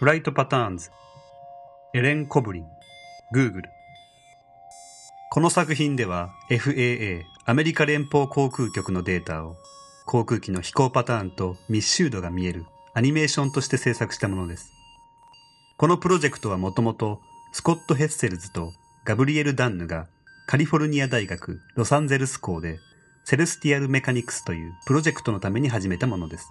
フライトパターンズエレン・コブリン Google この作品では FAA アメリカ連邦航空局のデータを航空機の飛行パターンと密集度が見えるアニメーションとして制作したものです。このプロジェクトはもともとスコット・ヘッセルズとガブリエル・ダンヌがカリフォルニア大学ロサンゼルス校でセルスティアル・メカニクスというプロジェクトのために始めたものです。